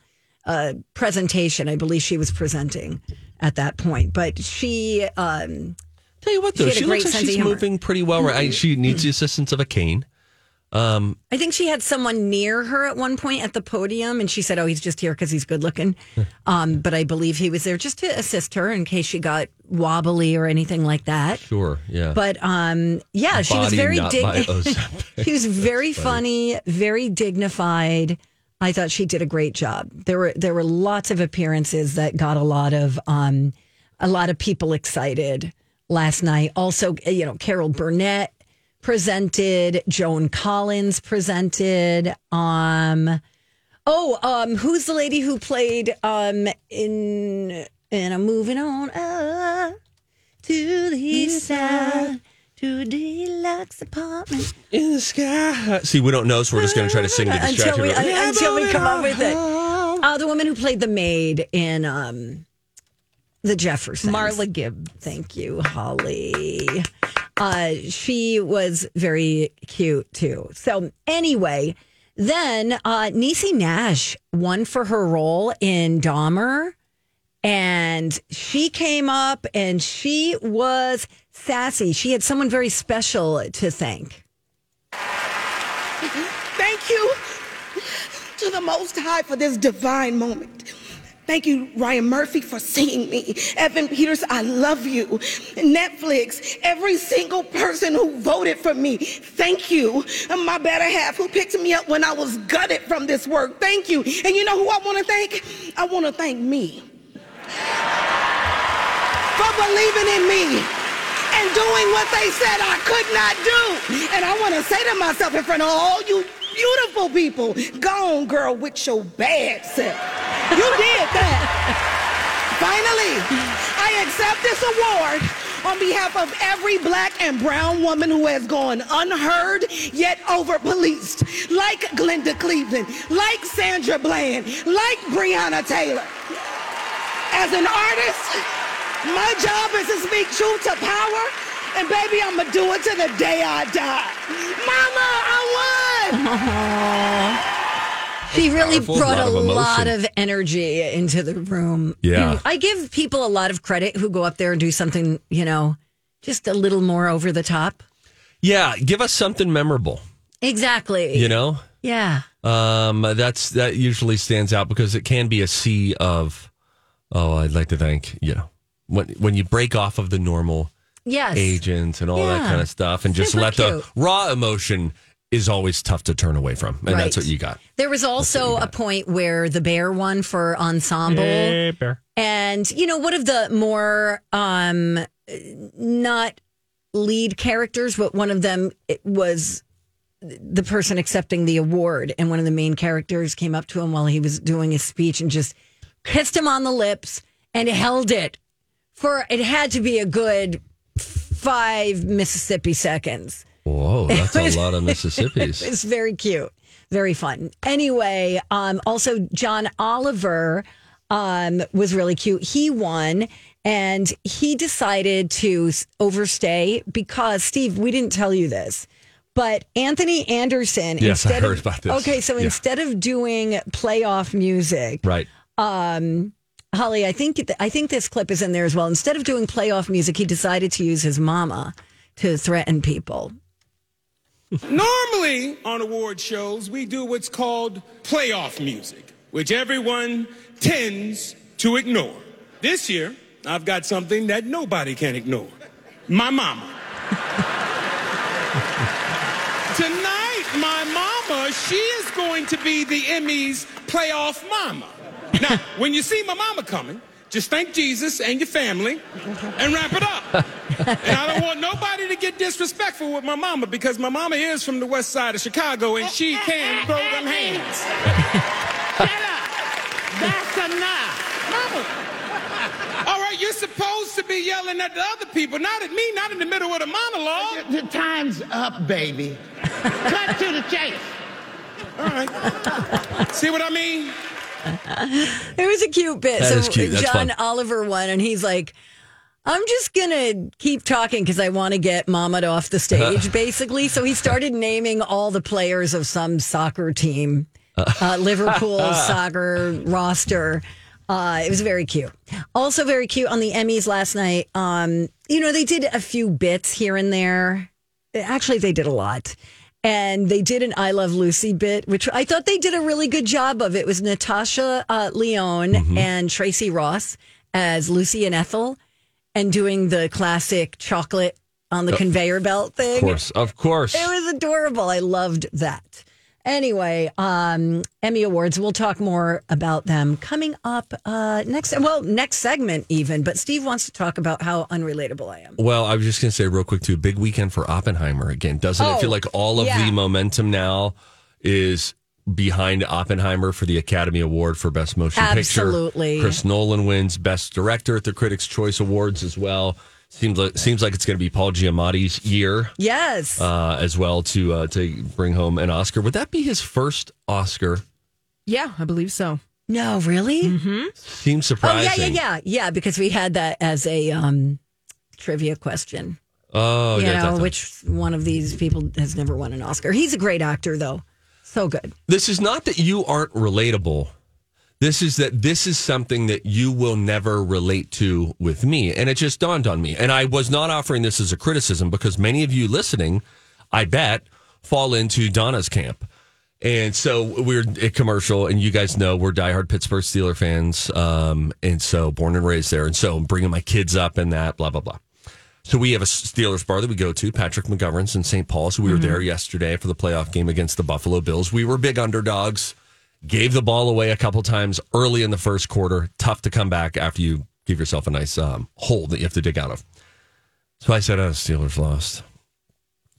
[SPEAKER 1] uh, presentation. I believe she was presenting at that point, but she. Um,
[SPEAKER 3] Tell you what, though,
[SPEAKER 1] She
[SPEAKER 3] she, looks like she's moving pretty well. Right? I- She needs the assistance of a cane. Um,
[SPEAKER 1] I think she had someone near her at one point at the podium, and she said, "Oh, he's just here because he's good looking." um, but I believe he was there just to assist her in case she got wobbly or anything like that.
[SPEAKER 3] sure, yeah.
[SPEAKER 1] But um, yeah, she was very dig- she was very funny, very dignified. I thought she did a great job. There were there were lots of appearances that got a lot of um, a lot of people excited last night. Also, you know, Carol Burnett presented, Joan Collins presented. Um, oh, um, who's the lady who played um in and I'm moving on uh, to the east side to deluxe apartment
[SPEAKER 3] in the sky. See, we don't know, so we're just going to try to sing to distract
[SPEAKER 1] until we until we come up with it. Uh, the woman who played the maid in um, the Jeffersons,
[SPEAKER 2] Marla Gibb.
[SPEAKER 1] Thank you, Holly. Uh, she was very cute too. So anyway, then uh, Niecy Nash won for her role in Dahmer, And she came up and she was sassy. She had someone very special to thank.
[SPEAKER 8] Thank you to the Most High for this divine moment. Thank you, Ryan Murphy, for seeing me. Evan Peters, I love you. Netflix, every single person who voted for me, thank you. And my better half who picked me up when I was gutted from this work, thank you. And you know who I want to thank? I want to thank me for believing in me and doing what they said I could not do. And I want to say to myself in front of all you beautiful people, go on, girl, with your bad self. You did that. Finally, I accept this award on behalf of every black and brown woman who has gone unheard yet over policed, like Glenda Cleveland, like Sandra Bland, like Breonna Taylor. As an artist, my job is to speak truth to power, and baby, I'm gonna do it to the day I die. Mama, I won!
[SPEAKER 1] She really
[SPEAKER 3] powerful,
[SPEAKER 1] brought
[SPEAKER 3] lot
[SPEAKER 1] a
[SPEAKER 3] of
[SPEAKER 1] lot of energy into the room.
[SPEAKER 3] Yeah.
[SPEAKER 1] I give people a lot of credit who go up there and do something, you know, just a little more over the top.
[SPEAKER 3] Yeah, give us something memorable.
[SPEAKER 1] Exactly.
[SPEAKER 3] You know,
[SPEAKER 1] Yeah.
[SPEAKER 3] um, that's that usually stands out because it can be a sea of. Oh, I'd like to thank you know when when you break off of the normal
[SPEAKER 1] Yes.
[SPEAKER 3] agents and all that kind of stuff, and just
[SPEAKER 1] Super
[SPEAKER 3] let
[SPEAKER 1] cute.
[SPEAKER 3] the raw emotion is always tough to turn away from, and
[SPEAKER 1] Right.
[SPEAKER 3] that's what you got.
[SPEAKER 1] There was also a point where the bear won for ensemble. And, you know, one of the more um not lead characters, but one of them it was the person accepting the award. And one of the main characters came up to him while he was doing his speech and just kissed him on the lips and held it for it had to be a good five Mississippi seconds.
[SPEAKER 3] Whoa, that's a lot of Mississippi's.
[SPEAKER 1] It's very cute, very fun. Anyway, um, also John Oliver um, was really cute. He won, and he decided to overstay because Steve, we didn't tell you this. But Anthony Anderson,
[SPEAKER 3] Yes, I heard
[SPEAKER 1] of,
[SPEAKER 3] about this.
[SPEAKER 1] Okay, so
[SPEAKER 3] Yeah.
[SPEAKER 1] instead of doing playoff music,
[SPEAKER 3] right.
[SPEAKER 1] um, Holly, I think I think this clip is in there as well. Instead of doing playoff music, he decided to use his mama to threaten people.
[SPEAKER 9] Normally on award shows, we do what's called playoff music, which everyone tends to ignore. This year, I've got something that nobody can ignore my mama. Tonight, my mama, she is going to be the Emmys playoff mama. Now, when you see my mama coming, just thank Jesus and your family and wrap it up. And I don't want nobody to get disrespectful with my mama because my mama is from the west side of Chicago and she can throw them hands. Shut up. That's enough. Mama. All right, you're supposed to be yelling at the other people, not at me, not in the middle of the monologue.
[SPEAKER 10] The time's up, baby. Cut to the chase.
[SPEAKER 9] All right. See what I mean?
[SPEAKER 1] It was a cute bit.
[SPEAKER 3] That
[SPEAKER 1] so
[SPEAKER 3] cute.
[SPEAKER 1] John
[SPEAKER 3] fun.
[SPEAKER 1] Oliver won, and he's like, "I'm just gonna keep talking because I want to get mama off the stage." basically, so he started naming all the players of some soccer team, uh, Liverpool soccer roster. Uh, it was very cute. Also, very cute on the Emmys last night. Um, you know, they did a few bits here and there. Actually, they did a lot. And they did an I Love Lucy bit, which I thought they did a really good job of. It was Natasha uh, Lyonne
[SPEAKER 3] Mm-hmm.
[SPEAKER 1] and Tracee Ross as Lucy and Ethel and doing the classic chocolate on the
[SPEAKER 3] Oh,
[SPEAKER 1] conveyor belt thing.
[SPEAKER 3] Of course, of course.
[SPEAKER 1] It was adorable. I loved that. Anyway, um, Emmy Awards. We'll talk more about them coming up uh, next. Well, next segment even. But Steve wants to talk about how unrelatable I am.
[SPEAKER 3] Well, I was just going to say real quick too. Big weekend for Oppenheimer again. Doesn't it
[SPEAKER 1] Oh,
[SPEAKER 3] feel like all of
[SPEAKER 1] yeah.
[SPEAKER 3] the momentum now is behind Oppenheimer for the Academy Award for Best Motion
[SPEAKER 1] Absolutely.
[SPEAKER 3] Picture? Absolutely. Chris Nolan wins Best Director at the Critics' Choice Awards as well. Seems like seems like it's going to be Paul Giamatti's year
[SPEAKER 1] Yes.
[SPEAKER 3] uh, as well to uh, to bring home an Oscar. Would that be his first Oscar?
[SPEAKER 2] Yeah, I believe so.
[SPEAKER 1] no, really?
[SPEAKER 2] Mm-hmm.
[SPEAKER 3] Seems
[SPEAKER 1] Oh
[SPEAKER 3] surprising.
[SPEAKER 1] yeah, yeah, yeah, yeah. Because we had that as a um, trivia question.
[SPEAKER 3] Oh,
[SPEAKER 1] you
[SPEAKER 3] yeah,
[SPEAKER 1] know, which one of these people has never won an Oscar? He's a great actor, though. So good.
[SPEAKER 3] This is not that you aren't relatable. This is that this is something that you will never relate to with me. And it just dawned on me. And I was not offering this as a criticism because many of you listening, I bet, fall into Donna's camp. And so we're a commercial, and you guys know we're diehard Pittsburgh Steeler fans. Um, and so born and raised there. And so I'm bringing my kids up in that, blah, blah, blah. So we have a Steelers bar that we go to, Patrick McGovern's in St. Paul. So we were
[SPEAKER 11] Mhm.
[SPEAKER 3] there yesterday for the playoff game against the Buffalo Bills. We were big underdogs, gave the ball away a couple times early in the first quarter. Tough to come back after you give yourself a nice um, hole that you have to dig out of. So I said, oh, Steelers lost.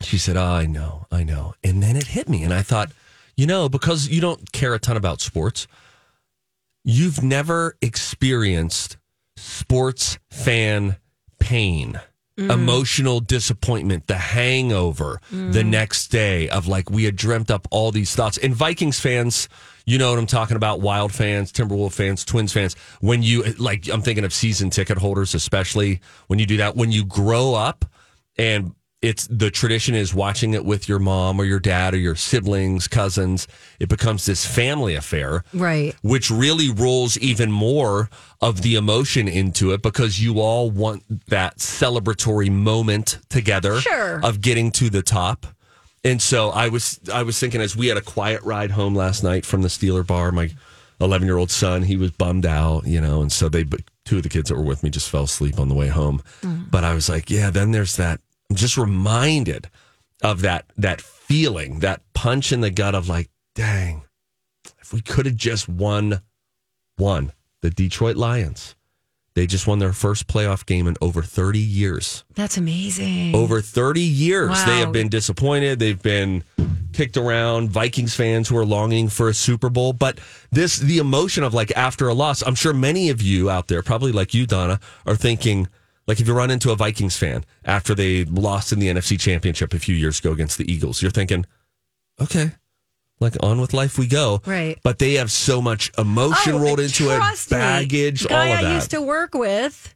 [SPEAKER 3] She said, oh, I know, I know. And then it hit me. And I thought, you know, because you don't care a ton about sports, you've never experienced sports fan pain,
[SPEAKER 11] Mm.
[SPEAKER 3] emotional disappointment, the hangover the
[SPEAKER 11] Mm.
[SPEAKER 3] next day of like we had dreamt up all these thoughts. And Vikings fans, you know what I'm talking about, Wild fans, Timberwolf fans, Twins fans, when you like I'm thinking of season ticket holders especially when you do that when you grow up and it's the tradition is watching it with your mom or your dad or your siblings, cousins. It becomes this family affair
[SPEAKER 1] Right.
[SPEAKER 3] which really rolls even more of the emotion into it because you all want that celebratory moment together
[SPEAKER 1] Sure.
[SPEAKER 3] of getting to the top. And so I was I was thinking as we had a quiet ride home last night from the Steeler bar, my 11 year old son, he was bummed out, you know, and so they two of the kids that were with me just fell asleep on the way home. Mm-hmm. But I was like, yeah, then there's that. I'm just reminded of that that feeling, that punch in the gut of like, dang, if we could have just won one, the Detroit Lions. They just won their first playoff game in over 30 years.
[SPEAKER 1] That's amazing.
[SPEAKER 3] Over 30 years, they have been disappointed. They've been kicked around. Vikings fans who are longing for a Super Bowl. But this, the emotion of like after a loss, I'm sure many of you out there, probably like you, Donna, are thinking, like if you run into a Vikings fan after they lost in the NFC Championship a few years ago against the Eagles, you're thinking, okay, like on with life we go.
[SPEAKER 1] Right.
[SPEAKER 3] But they have so much emotion
[SPEAKER 1] Oh,
[SPEAKER 3] rolled into it,
[SPEAKER 1] trust me.
[SPEAKER 3] baggage,
[SPEAKER 1] Guy
[SPEAKER 3] all of
[SPEAKER 1] I
[SPEAKER 3] that.
[SPEAKER 1] used to work with,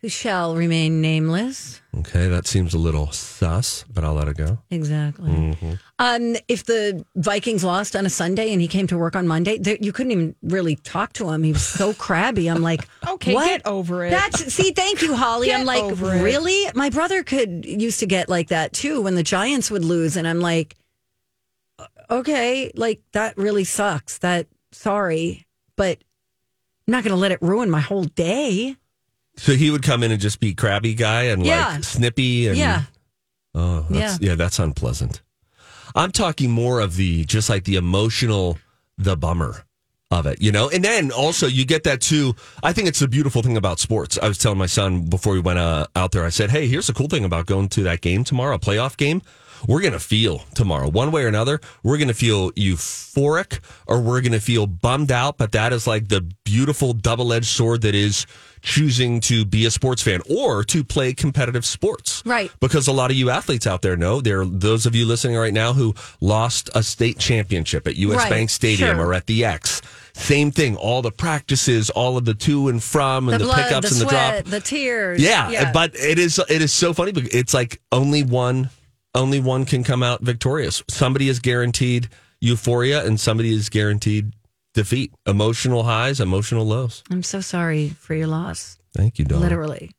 [SPEAKER 1] who shall remain nameless.
[SPEAKER 3] okay, that seems a little sus, but I'll let it go.
[SPEAKER 1] Exactly.
[SPEAKER 3] Mhm.
[SPEAKER 1] Um, if the Vikings lost on a Sunday and he came to work on Monday, there, you couldn't even really talk to him. He was so crabby. I'm like,
[SPEAKER 2] Okay,
[SPEAKER 1] what?
[SPEAKER 2] get over it.
[SPEAKER 1] That's see, thank you, Holly. I'm like,
[SPEAKER 2] over it.
[SPEAKER 1] really? My brother could used to get like that too when the Giants would lose, and I'm like, okay, like that really sucks. That sorry, but I'm not going to let it ruin my whole day.
[SPEAKER 3] So he would come in and just be crabby guy and
[SPEAKER 1] Yeah.
[SPEAKER 3] like snippy and
[SPEAKER 1] Yeah.
[SPEAKER 3] Oh, that's, yeah. that's unpleasant. I'm talking more of the just like the emotional, the bummer of it, you know. And then also you get that too. I think it's a beautiful thing about sports. I was telling my son before we went uh, out there. I said, "Hey, here's the cool thing about going to that game tomorrow, a playoff game." We're going to feel tomorrow, one way or another. We're going to feel euphoric or we're going to feel bummed out. But that is like the beautiful double edged sword that is choosing to be a sports fan or to play competitive sports
[SPEAKER 1] Right.
[SPEAKER 3] because a lot of you athletes out there know there are those of you listening right now who lost a state championship at US
[SPEAKER 1] Right,
[SPEAKER 3] Bank Stadium
[SPEAKER 1] sure.
[SPEAKER 3] or at the X. Same thing, all the practices, all of the to and from and the,
[SPEAKER 1] blood,
[SPEAKER 3] pickups
[SPEAKER 1] the
[SPEAKER 3] and the drop.
[SPEAKER 1] the tears.
[SPEAKER 3] Yeah, but it is it is so funny because it's like only one only one can come out victorious. Somebody is guaranteed euphoria and somebody is guaranteed defeat. Emotional highs, emotional lows.
[SPEAKER 1] I'm so sorry for your loss.
[SPEAKER 3] Thank you, Donna.
[SPEAKER 1] Literally.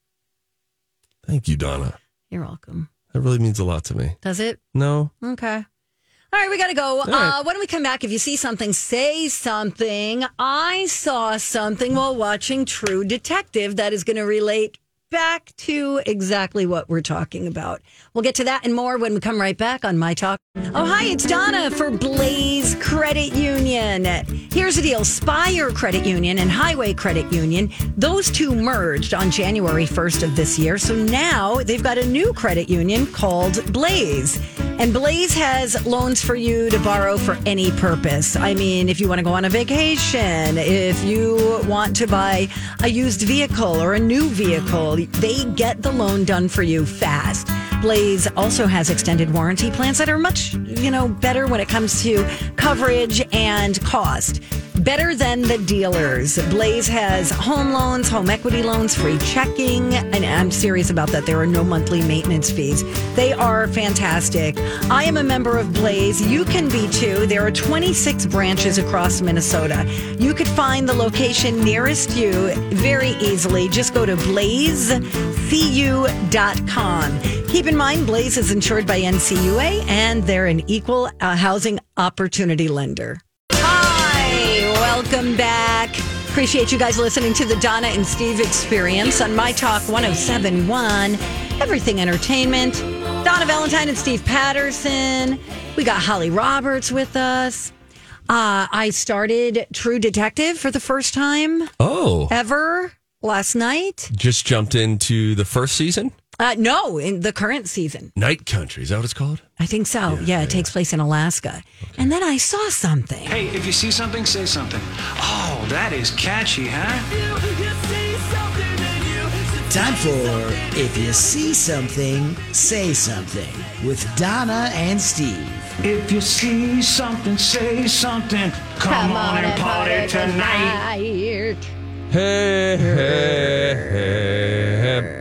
[SPEAKER 3] Thank you, Donna.
[SPEAKER 1] You're welcome.
[SPEAKER 3] That really means a lot to me.
[SPEAKER 1] Does it?
[SPEAKER 3] No.
[SPEAKER 1] Okay. All right, we got to go.
[SPEAKER 3] right.
[SPEAKER 1] Uh, when we come back, if you see something, say something. I saw something while watching True Detective that is going to relate back to exactly what we're talking about. We'll get to that and more when we come right back on My Talk. Oh, hi, it's Donna for Blaze Credit Union. Here's the deal Spire Credit Union and Hiway Credit Union, those two merged on January 1st of this year. So now they've got a new credit union called Blaze. And Blaze has loans for you to borrow for any purpose. I mean, if you want to go on a vacation, if you want to buy a used vehicle or a new vehicle, they get the loan done for you fast. Blaze also has extended warranty plans that are much, you know, better when it comes to coverage and cost. Better than the dealers. Blaze has home loans, home equity loans, free checking. And I'm serious about that. There are no monthly maintenance fees. They are fantastic. I am a member of Blaze. You can be too. There are 26 branches across Minnesota. You could find the location nearest you very easily. Just go to blazecu.com. Keep in mind, Blaze is insured by NCUA and they're an equal uh, housing opportunity lender. Welcome back. Appreciate you guys listening to the Donna and Steve experience on My Talk 1071, Everything Entertainment. Donna Valentine and Steve Patterson. We got Holly Roberts with us. Uh, I started True Detective for the first time
[SPEAKER 3] Oh,
[SPEAKER 1] ever last night.
[SPEAKER 3] just jumped into the first season.
[SPEAKER 1] Uh, no, in the current season.
[SPEAKER 3] Night Country, is that what it's called?
[SPEAKER 1] I think so. Yeah, it takes place in Alaska. And then I saw something.
[SPEAKER 11] Hey, if you see something, say something. Oh, that is catchy, huh?
[SPEAKER 12] Time for If You See Something, Say Something with Donna and Steve.
[SPEAKER 11] If you see something, say something. Come, on, and party tonight.
[SPEAKER 3] Hey, hey, hey.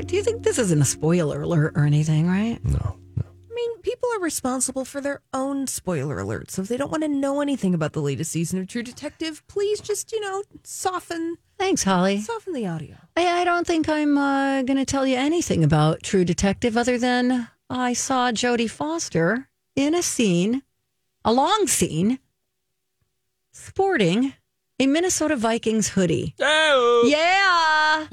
[SPEAKER 1] Yeah, Do you think this isn't a spoiler alert or anything, right?
[SPEAKER 3] No.
[SPEAKER 2] I mean, people are responsible for their own spoiler alerts. So if they don't want to know anything about the latest season of True Detective, please just, you know, soften
[SPEAKER 1] Thanks, Holly.
[SPEAKER 2] soften the audio.
[SPEAKER 1] I, I don't think I'm uh, going to tell you anything about True Detective other than I saw Jodie Foster in a scene, a long scene, sporting a Minnesota Vikings hoodie.
[SPEAKER 3] Oh,
[SPEAKER 1] Yeah.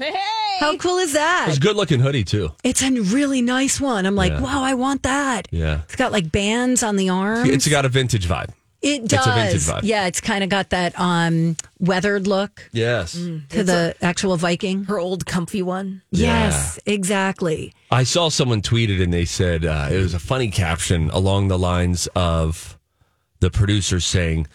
[SPEAKER 1] How cool is that?
[SPEAKER 3] was a good looking hoodie, too.
[SPEAKER 1] It's a really nice one. I'm like,
[SPEAKER 3] Yeah.
[SPEAKER 1] wow, I want that.
[SPEAKER 3] Yeah.
[SPEAKER 1] It's got like bands on the arms.
[SPEAKER 3] It's got a vintage vibe.
[SPEAKER 1] it
[SPEAKER 3] it's a vintage
[SPEAKER 1] does.
[SPEAKER 3] vibe.
[SPEAKER 1] Yeah, it's kind of got that um weathered look
[SPEAKER 3] Yes.
[SPEAKER 1] to the actual Viking.
[SPEAKER 2] Her old comfy one.
[SPEAKER 1] Yes, exactly.
[SPEAKER 3] I saw someone tweet it and they said uh, it was a funny caption along the lines of the producers saying,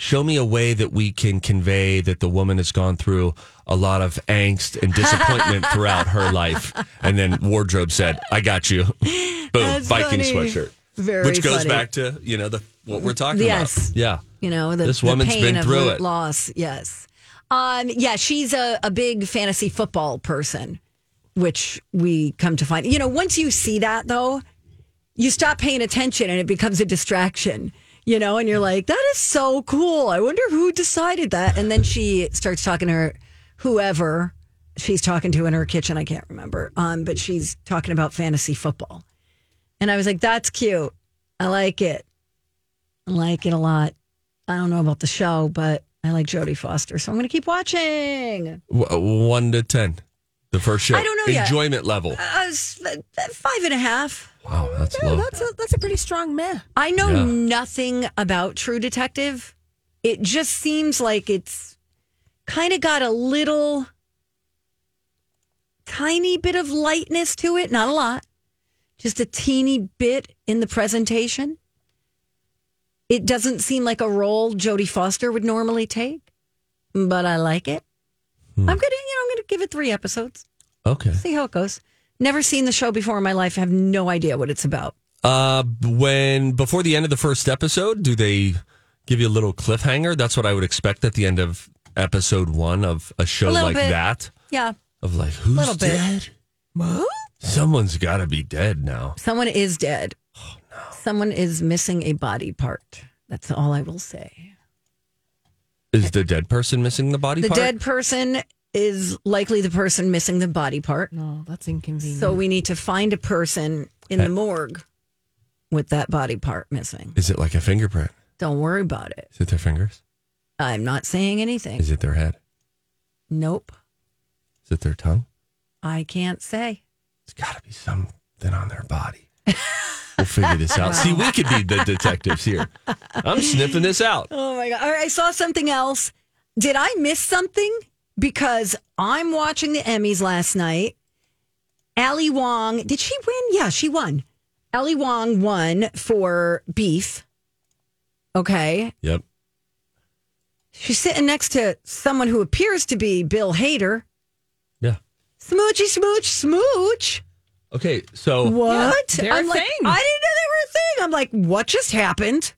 [SPEAKER 3] Show me a way that we can convey that the woman has gone through a lot of angst and disappointment throughout her life. And then Wardrobe said, I got you. Boom,
[SPEAKER 1] That's
[SPEAKER 3] Viking
[SPEAKER 1] funny.
[SPEAKER 3] sweatshirt.
[SPEAKER 1] Very
[SPEAKER 3] Which goes
[SPEAKER 1] funny.
[SPEAKER 3] back to, you know, the what we're talking
[SPEAKER 1] Yes.
[SPEAKER 3] about. Yeah.
[SPEAKER 1] You know, the,
[SPEAKER 3] This
[SPEAKER 1] the
[SPEAKER 3] woman's
[SPEAKER 1] pain
[SPEAKER 3] been through it.
[SPEAKER 1] loss. Yes. Um, yeah, she's a, a big fantasy football person, which we come to find. You know, once you see that though, you stop paying attention and it becomes a distraction. You know, and you're like, that is so cool. I wonder who decided that. And then she starts talking to her whoever she's talking to in her kitchen. I can't remember. Um, but she's talking about fantasy football. And I was like, that's cute. I like it. I like it a lot. I don't know about the show, but I like Jodie Foster, so I'm going to keep watching.
[SPEAKER 3] One to 10. The first show.
[SPEAKER 1] I don't know yet.
[SPEAKER 3] Enjoyment level.
[SPEAKER 1] Uh, uh, five and a half.
[SPEAKER 3] Wow, that's
[SPEAKER 2] Yeah,
[SPEAKER 3] low.
[SPEAKER 2] that's a that's a pretty strong meh.
[SPEAKER 1] I know
[SPEAKER 3] Yeah.
[SPEAKER 1] nothing about True Detective. It just seems like it's kind of got a little tiny bit of lightness to it, not a lot, just a teeny bit in the presentation. It doesn't seem like a role Jodie Foster would normally take, but I like it. Hmm. I'm gonna, you know, I'm gonna give it three episodes.
[SPEAKER 3] Okay.
[SPEAKER 1] See how it goes. Never seen the show before in my life. have no idea what it's about.
[SPEAKER 3] Uh, when before the end of the first episode, do they give you a little cliffhanger? That's what I would expect at the end of episode one of a show
[SPEAKER 1] A little
[SPEAKER 3] like
[SPEAKER 1] bit.
[SPEAKER 3] that.
[SPEAKER 1] Yeah,
[SPEAKER 3] Of like, who's
[SPEAKER 1] little bit.
[SPEAKER 3] dead? Someone's got to be dead now.
[SPEAKER 1] Someone is dead. Someone is missing a body part. That's all I will say.
[SPEAKER 3] Is the dead person missing the body part?
[SPEAKER 1] The
[SPEAKER 3] part?
[SPEAKER 1] dead person is likely the person missing the body part.
[SPEAKER 2] No, that's inconvenient.
[SPEAKER 1] So we need to find a person in the morgue with that body part missing.
[SPEAKER 3] Is it like a fingerprint?
[SPEAKER 1] Don't worry about it.
[SPEAKER 3] Is it their fingers?
[SPEAKER 1] I'm not saying anything.
[SPEAKER 3] Is it their head?
[SPEAKER 1] Nope.
[SPEAKER 3] Is it their tongue?
[SPEAKER 1] I can't say.
[SPEAKER 3] It's got to be something on their body. We'll figure this out. See, we could be the detectives here. I'm sniffing this out.
[SPEAKER 1] Oh my god! All right, I saw something else. Did I miss something? Because I'm watching the Emmys last night. Ali Wong, did she win? Yeah, she won. Ali Wong won for Beef. Okay.
[SPEAKER 3] Yep.
[SPEAKER 1] She's sitting next to someone who appears to be Bill Hader.
[SPEAKER 3] Yeah.
[SPEAKER 1] Smoochy, smooch, smooch.
[SPEAKER 3] Okay, so
[SPEAKER 1] What?
[SPEAKER 2] they're
[SPEAKER 1] I'm
[SPEAKER 2] a
[SPEAKER 1] like,
[SPEAKER 2] thing.
[SPEAKER 1] I didn't know they were a thing. I'm like, what just happened?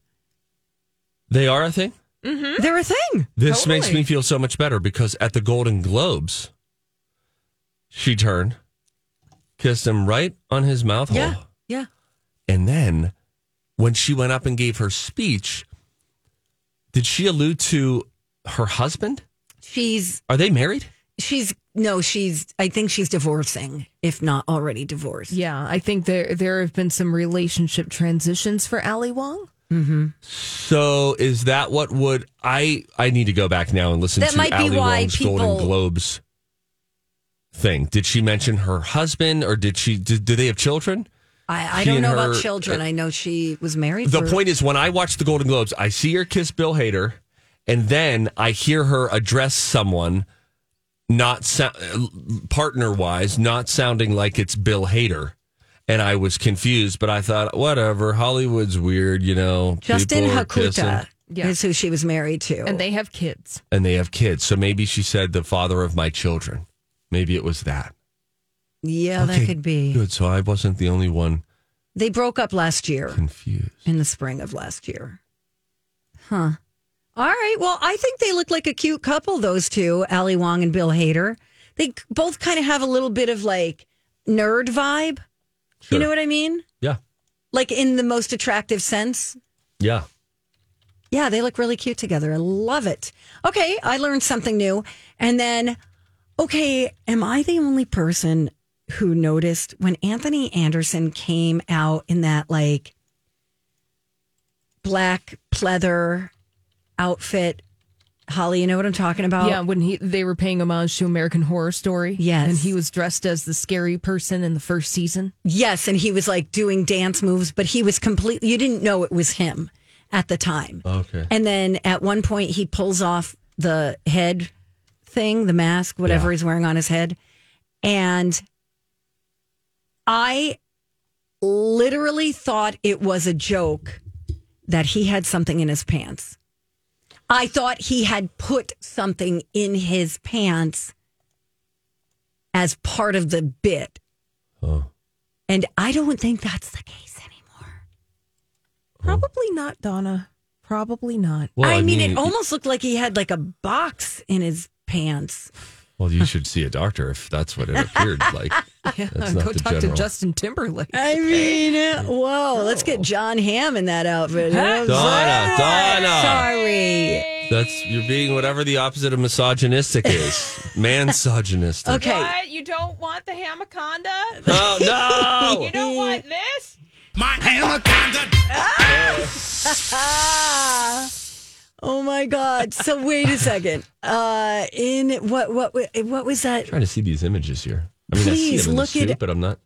[SPEAKER 3] they are a thing.
[SPEAKER 2] Mm-hmm.
[SPEAKER 1] They're a thing.
[SPEAKER 3] This makes me feel so much better because at the Golden Globes, she turned, kissed him right on his mouth hole.
[SPEAKER 1] Yeah. Yeah.
[SPEAKER 3] And then when she went up and gave her speech, did she allude to her husband?
[SPEAKER 1] She's
[SPEAKER 3] Are they married?
[SPEAKER 1] she's no, she's I think she's divorcing, if not already divorced.
[SPEAKER 2] Yeah, I think there there have been some relationship transitions for Ali Wong.
[SPEAKER 1] Mm-hmm.
[SPEAKER 3] So is that what would I I need to go back now and listen
[SPEAKER 1] That
[SPEAKER 3] to
[SPEAKER 1] might be why
[SPEAKER 3] Wong's
[SPEAKER 1] people-
[SPEAKER 3] Golden Globes thing? Did she mention her husband or did she did, do they have children?
[SPEAKER 1] I, I don't know
[SPEAKER 3] her-
[SPEAKER 1] about children. I know she was married.
[SPEAKER 3] The
[SPEAKER 1] for-
[SPEAKER 3] point is, when I watch the Golden Globes, I see her kiss Bill Hader, and then I hear her address someone, not so- partner wise, not sounding like it's Bill Hader. And I was confused, but I thought, whatever, Hollywood's weird, you know.
[SPEAKER 1] Justin Hakuta
[SPEAKER 3] kissing,
[SPEAKER 1] is who she was married to.
[SPEAKER 2] And they have kids.
[SPEAKER 3] and they have kids. So maybe she said the father of my children. Maybe it was that.
[SPEAKER 1] yeah, that could be.
[SPEAKER 3] Good. So I wasn't the only one
[SPEAKER 1] They broke up last year.
[SPEAKER 3] confused.
[SPEAKER 1] In the spring of last year. Huh. All right. Well, I think they look like a cute couple, those two, Ali Wong and Bill Hader. They both kind of have a little bit of like nerd vibe. You know what I mean?
[SPEAKER 3] Yeah.
[SPEAKER 1] Like in the most attractive sense.
[SPEAKER 3] Yeah.
[SPEAKER 1] Yeah, they look really cute together. I love it. Okay, I learned something new. And then, okay, am I the only person who noticed when Anthony Anderson came out in that like black pleather outfit? Holly, you know what I'm talking about?
[SPEAKER 2] Yeah, when he they were paying homage to American Horror Story.
[SPEAKER 1] Yes.
[SPEAKER 2] and he was dressed as the scary person in the first season.
[SPEAKER 1] Yes, and he was like doing dance moves, but he was completely, you didn't know it was him at the time.
[SPEAKER 3] Okay.
[SPEAKER 1] And then at one point, he pulls off the head thing, the mask, whatever
[SPEAKER 3] Yeah.
[SPEAKER 1] he's wearing on his head. And I literally thought it was a joke that he had something in his pants. I thought he had put something in his pants as part of the bit.
[SPEAKER 3] Oh.
[SPEAKER 1] And I don't think that's the case anymore.
[SPEAKER 2] Probably not, Donna. Probably not.
[SPEAKER 3] Well,
[SPEAKER 1] I,
[SPEAKER 3] I
[SPEAKER 1] mean,
[SPEAKER 3] mean,
[SPEAKER 1] it almost looked like he had like a box in his pants.
[SPEAKER 3] Well, you should see a doctor if that's what it appeared like.
[SPEAKER 2] Yeah, go talk
[SPEAKER 3] general.
[SPEAKER 2] to Justin Timberlake.
[SPEAKER 1] I mean, uh, whoa, let's get Jon Hamm in that outfit.
[SPEAKER 3] Donna, Donna.
[SPEAKER 1] Sorry.
[SPEAKER 3] That's you're being whatever the opposite of misogynistic is. Mansogynistic.
[SPEAKER 1] Okay.
[SPEAKER 2] What? You don't want the hamaconda?
[SPEAKER 3] Oh no!
[SPEAKER 2] You don't want this?
[SPEAKER 9] My anaconda.
[SPEAKER 1] oh my God. So wait a second. Uh, in what, what, what was that?
[SPEAKER 3] trying to see these images here. I mean, I see
[SPEAKER 1] Please
[SPEAKER 3] in
[SPEAKER 1] look
[SPEAKER 3] the
[SPEAKER 1] at-
[SPEAKER 3] suit, but I'm not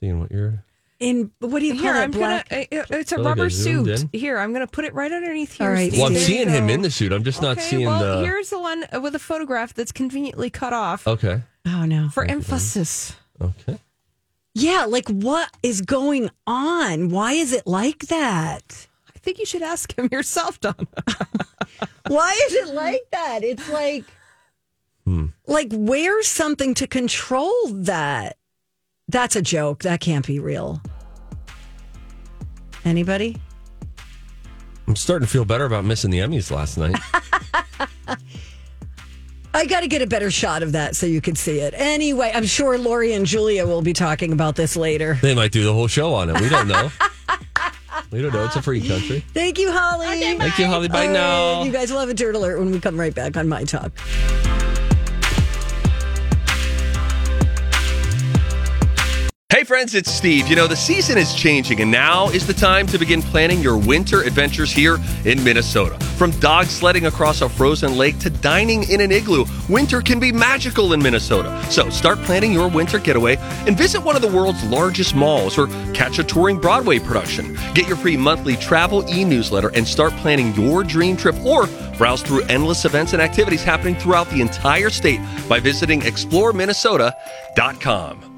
[SPEAKER 3] seeing what you're.
[SPEAKER 1] In what do you call
[SPEAKER 2] Here,
[SPEAKER 1] it?
[SPEAKER 2] I'm
[SPEAKER 1] Black.
[SPEAKER 2] gonna. It's a oh,
[SPEAKER 3] Feel like
[SPEAKER 2] rubber
[SPEAKER 3] zoomed
[SPEAKER 2] suit.
[SPEAKER 3] in.
[SPEAKER 2] Here, I'm gonna put it right underneath here.
[SPEAKER 1] All right,
[SPEAKER 3] Well, I'm
[SPEAKER 1] There
[SPEAKER 3] seeing him in the suit. I'm just not
[SPEAKER 2] Okay,
[SPEAKER 3] seeing
[SPEAKER 2] well,
[SPEAKER 3] the.
[SPEAKER 2] here's the one with a photograph that's conveniently cut off
[SPEAKER 3] Okay.
[SPEAKER 1] oh no.
[SPEAKER 2] for emphasis.
[SPEAKER 3] Okay.
[SPEAKER 1] Yeah, like what is going on? Why is it like that?
[SPEAKER 2] I think you should ask him yourself, Donna.
[SPEAKER 1] Why is it like that? It's like
[SPEAKER 3] Hmm.
[SPEAKER 1] like wear something to control that. That's a joke. That can't be real. Anybody?
[SPEAKER 3] I'm starting to feel better about missing the Emmys last night.
[SPEAKER 1] I got to get a better shot of that so you can see it. Anyway, I'm sure Lori and Julia will be talking about this later.
[SPEAKER 3] they might do the whole show on it. We don't know. we don't know. It's a free country.
[SPEAKER 1] Thank you, Holly.
[SPEAKER 3] Thank you, Holly. Bye
[SPEAKER 1] All
[SPEAKER 3] now.
[SPEAKER 1] right, You guys will have a dirt alert when we come right back on My Talk.
[SPEAKER 3] Hey friends, it's Steve. You know, the season is changing, and now is the time to begin planning your winter adventures here in Minnesota. From dog sledding across a frozen lake to dining in an igloo, winter can be magical in Minnesota. So start planning your winter getaway and visit one of the world's largest malls or catch a touring Broadway production. Get your free monthly travel e newsletter and start planning your dream trip or browse through endless events and activities happening throughout the entire state by visiting exploreminnesota.com.